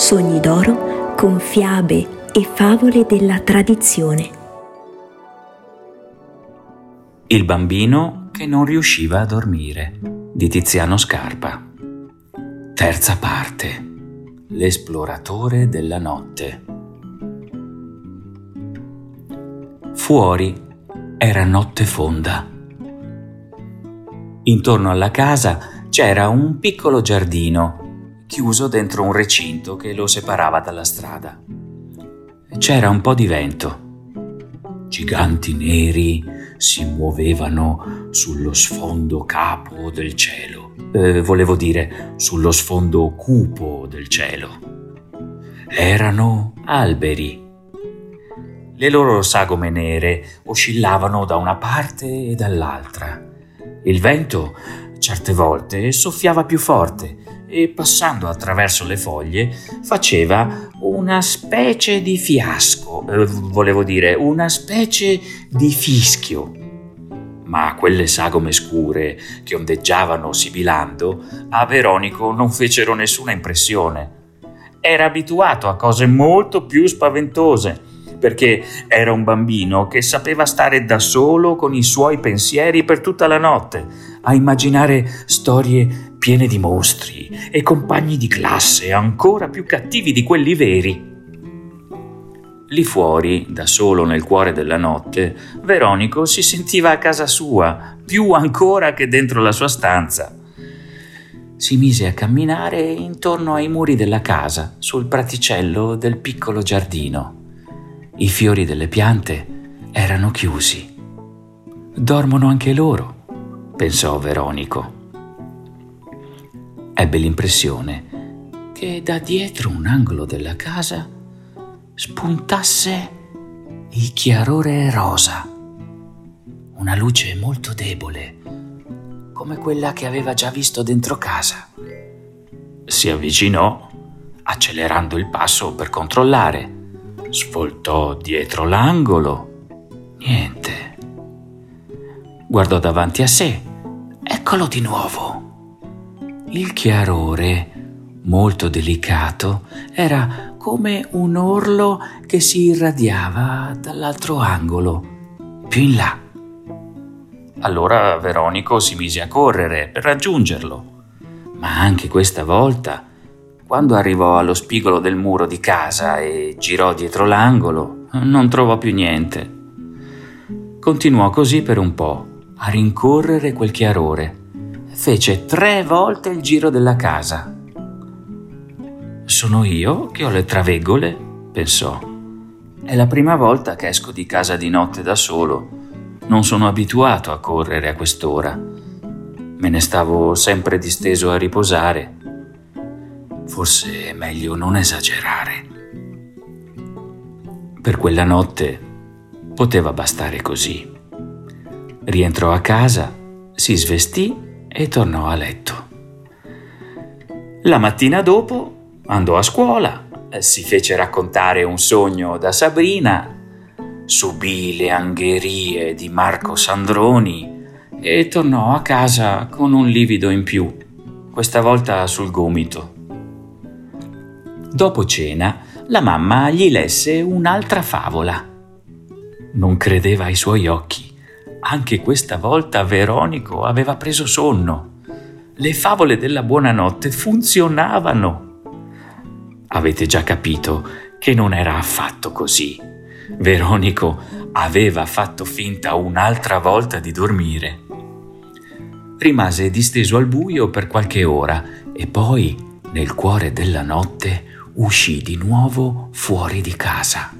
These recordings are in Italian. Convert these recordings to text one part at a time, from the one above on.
Sogni d'oro con fiabe e favole della tradizione. Il bambino che non riusciva a dormire di Tiziano Scarpa. Terza parte. L'esploratore della notte. Fuori era notte fonda. Intorno alla casa c'era un piccolo giardino chiuso dentro un recinto che lo separava dalla strada. C'era un po' di vento. Giganti neri si muovevano sullo sfondo capo del cielo. Eh, volevo dire, sullo sfondo cupo del cielo. Erano alberi le loro sagome nere oscillavano da una parte e dall'altra. Il vento, certe volte, soffiava più forte e passando attraverso le foglie faceva una specie di fiasco, eh, volevo dire, una specie di fischio. Ma quelle sagome scure che ondeggiavano sibilando a Veronico non fecero nessuna impressione. Era abituato a cose molto più spaventose perché era un bambino che sapeva stare da solo con i suoi pensieri per tutta la notte, a immaginare storie piene di mostri e compagni di classe ancora più cattivi di quelli veri. Lì fuori, da solo nel cuore della notte, Veronico si sentiva a casa sua, più ancora che dentro la sua stanza. Si mise a camminare intorno ai muri della casa, sul praticello del piccolo giardino. I fiori delle piante erano chiusi. Dormono anche loro, pensò Veronico. Ebbe l'impressione che da dietro un angolo della casa spuntasse il chiarore rosa, una luce molto debole, come quella che aveva già visto dentro casa. Si avvicinò, accelerando il passo per controllare Svoltò dietro l'angolo. Niente. Guardò davanti a sé. Eccolo di nuovo. Il chiarore, molto delicato, era come un orlo che si irradiava dall'altro angolo, più in là. Allora Veronico si mise a correre per raggiungerlo, ma anche questa volta quando arrivò allo spigolo del muro di casa e girò dietro l'angolo, non trovò più niente. Continuò così per un po', a rincorrere quel chiarore. Fece tre volte il giro della casa. Sono io che ho le traveggole? pensò. È la prima volta che esco di casa di notte da solo. Non sono abituato a correre a quest'ora. Me ne stavo sempre disteso a riposare forse è meglio non esagerare. Per quella notte poteva bastare così. Rientrò a casa, si svestì e tornò a letto. La mattina dopo andò a scuola, si fece raccontare un sogno da Sabrina, subì le angherie di Marco Sandroni e tornò a casa con un livido in più, questa volta sul gomito. Dopo cena, la mamma gli lesse un'altra favola. Non credeva ai suoi occhi. Anche questa volta Veronico aveva preso sonno. Le favole della buonanotte funzionavano. Avete già capito che non era affatto così. Veronico aveva fatto finta un'altra volta di dormire. Rimase disteso al buio per qualche ora e poi, nel cuore della notte, uscì di nuovo fuori di casa.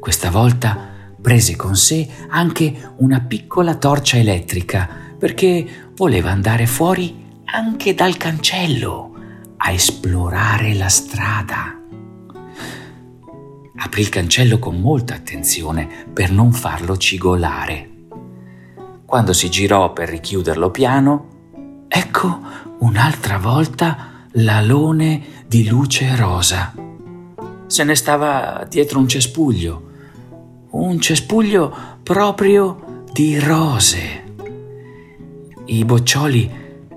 Questa volta prese con sé anche una piccola torcia elettrica perché voleva andare fuori anche dal cancello a esplorare la strada. Aprì il cancello con molta attenzione per non farlo cigolare. Quando si girò per richiuderlo piano, ecco un'altra volta l'alone di luce rosa. Se ne stava dietro un cespuglio, un cespuglio proprio di rose. I boccioli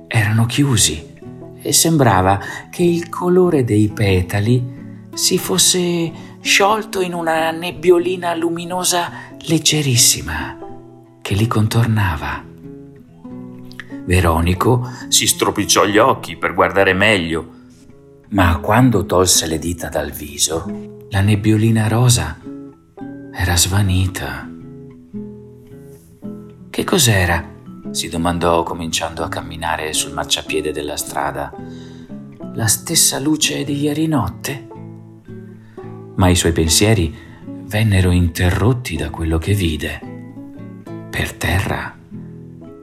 erano chiusi e sembrava che il colore dei petali si fosse sciolto in una nebbiolina luminosa leggerissima che li contornava. Veronico si stropicciò gli occhi per guardare meglio, ma quando tolse le dita dal viso, la nebbiolina rosa era svanita. Che cos'era? si domandò cominciando a camminare sul marciapiede della strada. La stessa luce di ieri notte? Ma i suoi pensieri vennero interrotti da quello che vide. Per terra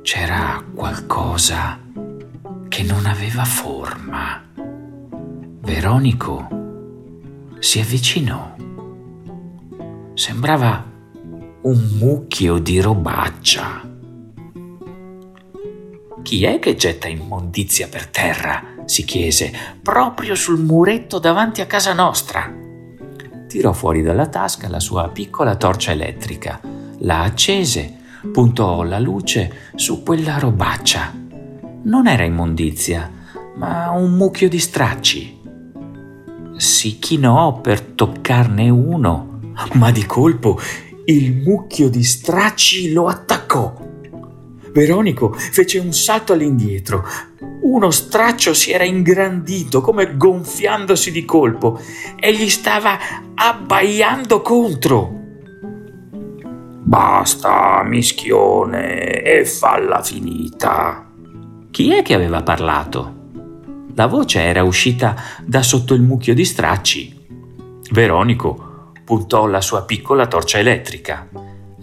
c'era qualcosa che non aveva forma. Veronico si avvicinò. Sembrava un mucchio di robaccia chi è che getta immondizia per terra? si chiese, proprio sul muretto davanti a casa nostra. Tirò fuori dalla tasca la sua piccola torcia elettrica, la accese, puntò la luce su quella robaccia. Non era immondizia, ma un mucchio di stracci. Si chinò per toccarne uno, ma di colpo il mucchio di stracci lo attaccò Veronico fece un salto all'indietro. Uno straccio si era ingrandito come gonfiandosi di colpo e gli stava abbaiando contro. Basta, mischione, e falla finita. Chi è che aveva parlato? La voce era uscita da sotto il mucchio di stracci. Veronico puntò la sua piccola torcia elettrica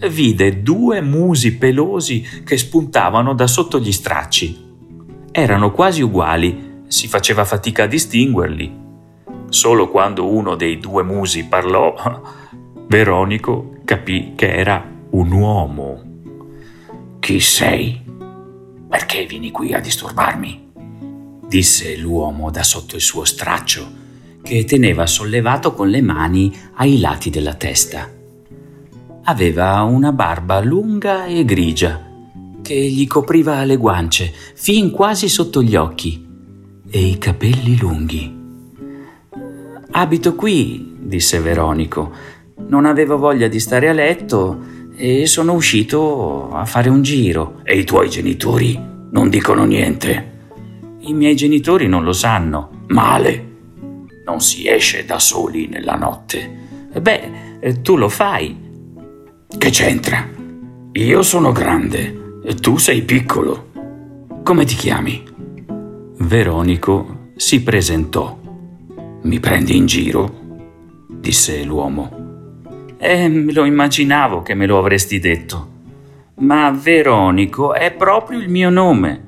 vide due musi pelosi che spuntavano da sotto gli stracci. Erano quasi uguali, si faceva fatica a distinguerli. Solo quando uno dei due musi parlò, Veronico capì che era un uomo. Chi sei? Perché vieni qui a disturbarmi? disse l'uomo da sotto il suo straccio, che teneva sollevato con le mani ai lati della testa. Aveva una barba lunga e grigia che gli copriva le guance fin quasi sotto gli occhi e i capelli lunghi. Abito qui, disse Veronico. Non avevo voglia di stare a letto e sono uscito a fare un giro. E i tuoi genitori non dicono niente? I miei genitori non lo sanno. Male. Non si esce da soli nella notte. Beh, tu lo fai, che c'entra? Io sono grande e tu sei piccolo. Come ti chiami? Veronico si presentò. Mi prendi in giro? disse l'uomo. Eh, me lo immaginavo che me lo avresti detto. Ma Veronico è proprio il mio nome.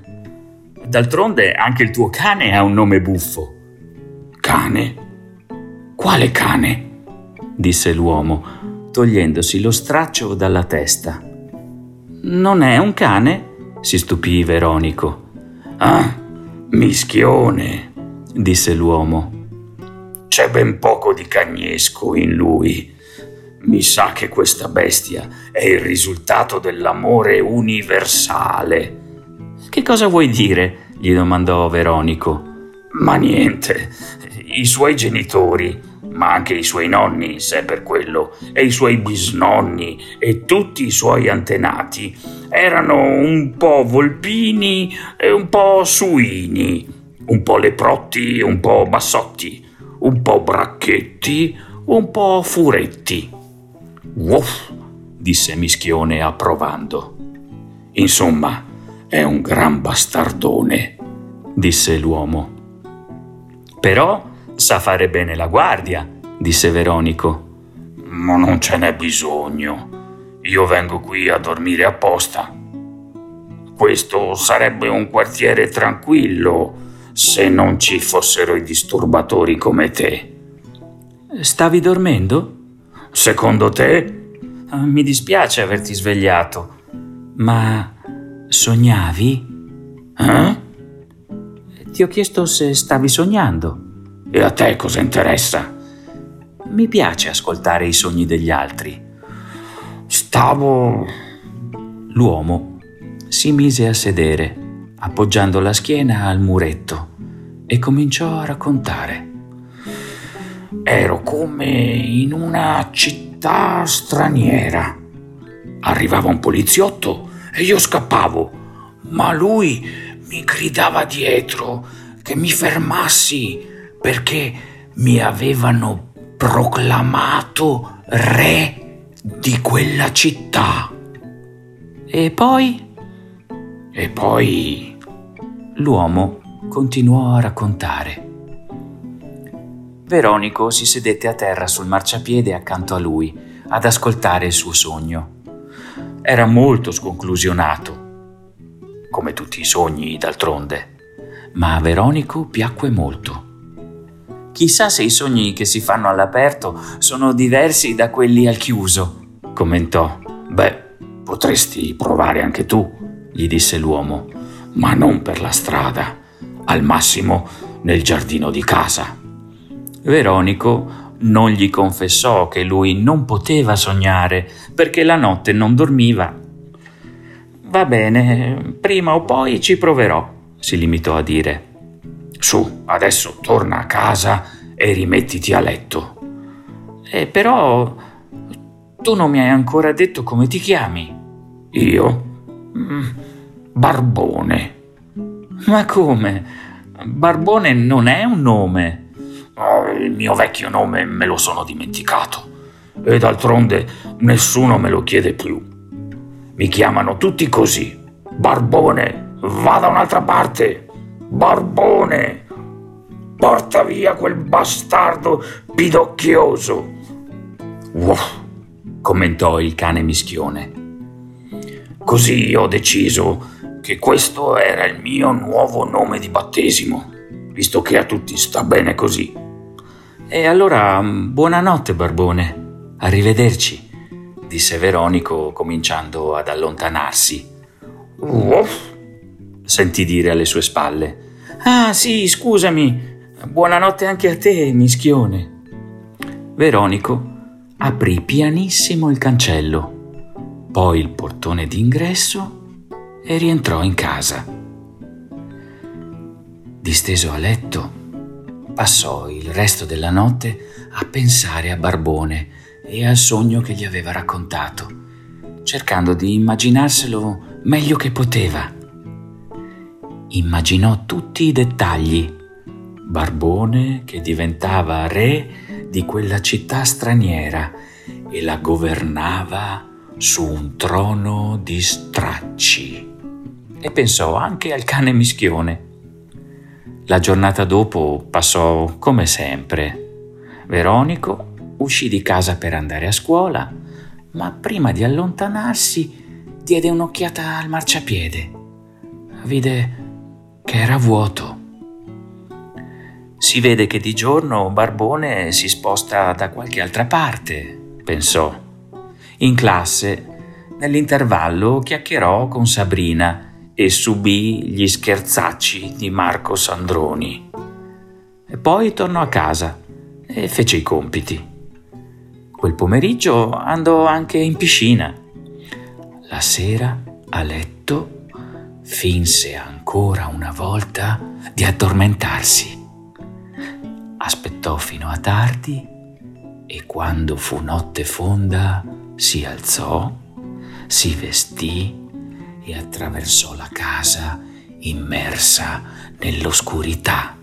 D'altronde anche il tuo cane ha un nome buffo. Cane? Quale cane? disse l'uomo togliendosi lo straccio dalla testa. Non è un cane? si stupì Veronico. Ah, mischione, disse l'uomo. C'è ben poco di cagnesco in lui. Mi sa che questa bestia è il risultato dell'amore universale. Che cosa vuoi dire? gli domandò Veronico. Ma niente, i suoi genitori ma anche i suoi nonni, se per quello, e i suoi bisnonni e tutti i suoi antenati erano un po' volpini e un po' suini, un po' leprotti e un po' bassotti, un po' bracchetti, un po' furetti. Uff, disse Mischione approvando. Insomma, è un gran bastardone, disse l'uomo. Però Sa fare bene la guardia, disse Veronico. Ma non ce n'è bisogno. Io vengo qui a dormire apposta. Questo sarebbe un quartiere tranquillo se non ci fossero i disturbatori come te. Stavi dormendo? Secondo te? Ah, mi dispiace averti svegliato, ma sognavi? Eh? Ti ho chiesto se stavi sognando. E a te cosa interessa? Mi piace ascoltare i sogni degli altri. Stavo... L'uomo si mise a sedere, appoggiando la schiena al muretto, e cominciò a raccontare. Ero come in una città straniera. Arrivava un poliziotto e io scappavo, ma lui mi gridava dietro che mi fermassi perché mi avevano proclamato re di quella città. E poi? E poi l'uomo continuò a raccontare. Veronico si sedette a terra sul marciapiede accanto a lui ad ascoltare il suo sogno. Era molto sconclusionato, come tutti i sogni d'altronde, ma a Veronico piacque molto. Chissà se i sogni che si fanno all'aperto sono diversi da quelli al chiuso, commentò. Beh, potresti provare anche tu, gli disse l'uomo, ma non per la strada, al massimo nel giardino di casa. Veronico non gli confessò che lui non poteva sognare perché la notte non dormiva. Va bene, prima o poi ci proverò, si limitò a dire. Su, adesso torna a casa e rimettiti a letto. Eh, però tu non mi hai ancora detto come ti chiami. Io? Mm, Barbone. Ma come? Barbone non è un nome. Oh, il mio vecchio nome me lo sono dimenticato e d'altronde nessuno me lo chiede più. Mi chiamano tutti così. Barbone, va da un'altra parte. Barbone, porta via quel bastardo pidocchioso. Wow, commentò il cane mischione. Così ho deciso che questo era il mio nuovo nome di battesimo, visto che a tutti sta bene così. E allora buonanotte, Barbone. Arrivederci, disse Veronico cominciando ad allontanarsi. Uff, sentì dire alle sue spalle. Ah sì, scusami. Buonanotte anche a te, mischione. Veronico aprì pianissimo il cancello, poi il portone d'ingresso e rientrò in casa. Disteso a letto, passò il resto della notte a pensare a Barbone e al sogno che gli aveva raccontato, cercando di immaginarselo meglio che poteva. Immaginò tutti i dettagli. Barbone che diventava re di quella città straniera e la governava su un trono di stracci. E pensò anche al cane mischione. La giornata dopo passò come sempre. Veronico uscì di casa per andare a scuola, ma prima di allontanarsi diede un'occhiata al marciapiede. Vide che era vuoto. Si vede che di giorno Barbone si sposta da qualche altra parte, pensò. In classe, nell'intervallo, chiacchierò con Sabrina e subì gli scherzacci di Marco Sandroni. E poi tornò a casa e fece i compiti. Quel pomeriggio andò anche in piscina. La sera, a letto, finse ancora una volta di addormentarsi. Aspettò fino a tardi e quando fu notte fonda si alzò, si vestì e attraversò la casa immersa nell'oscurità.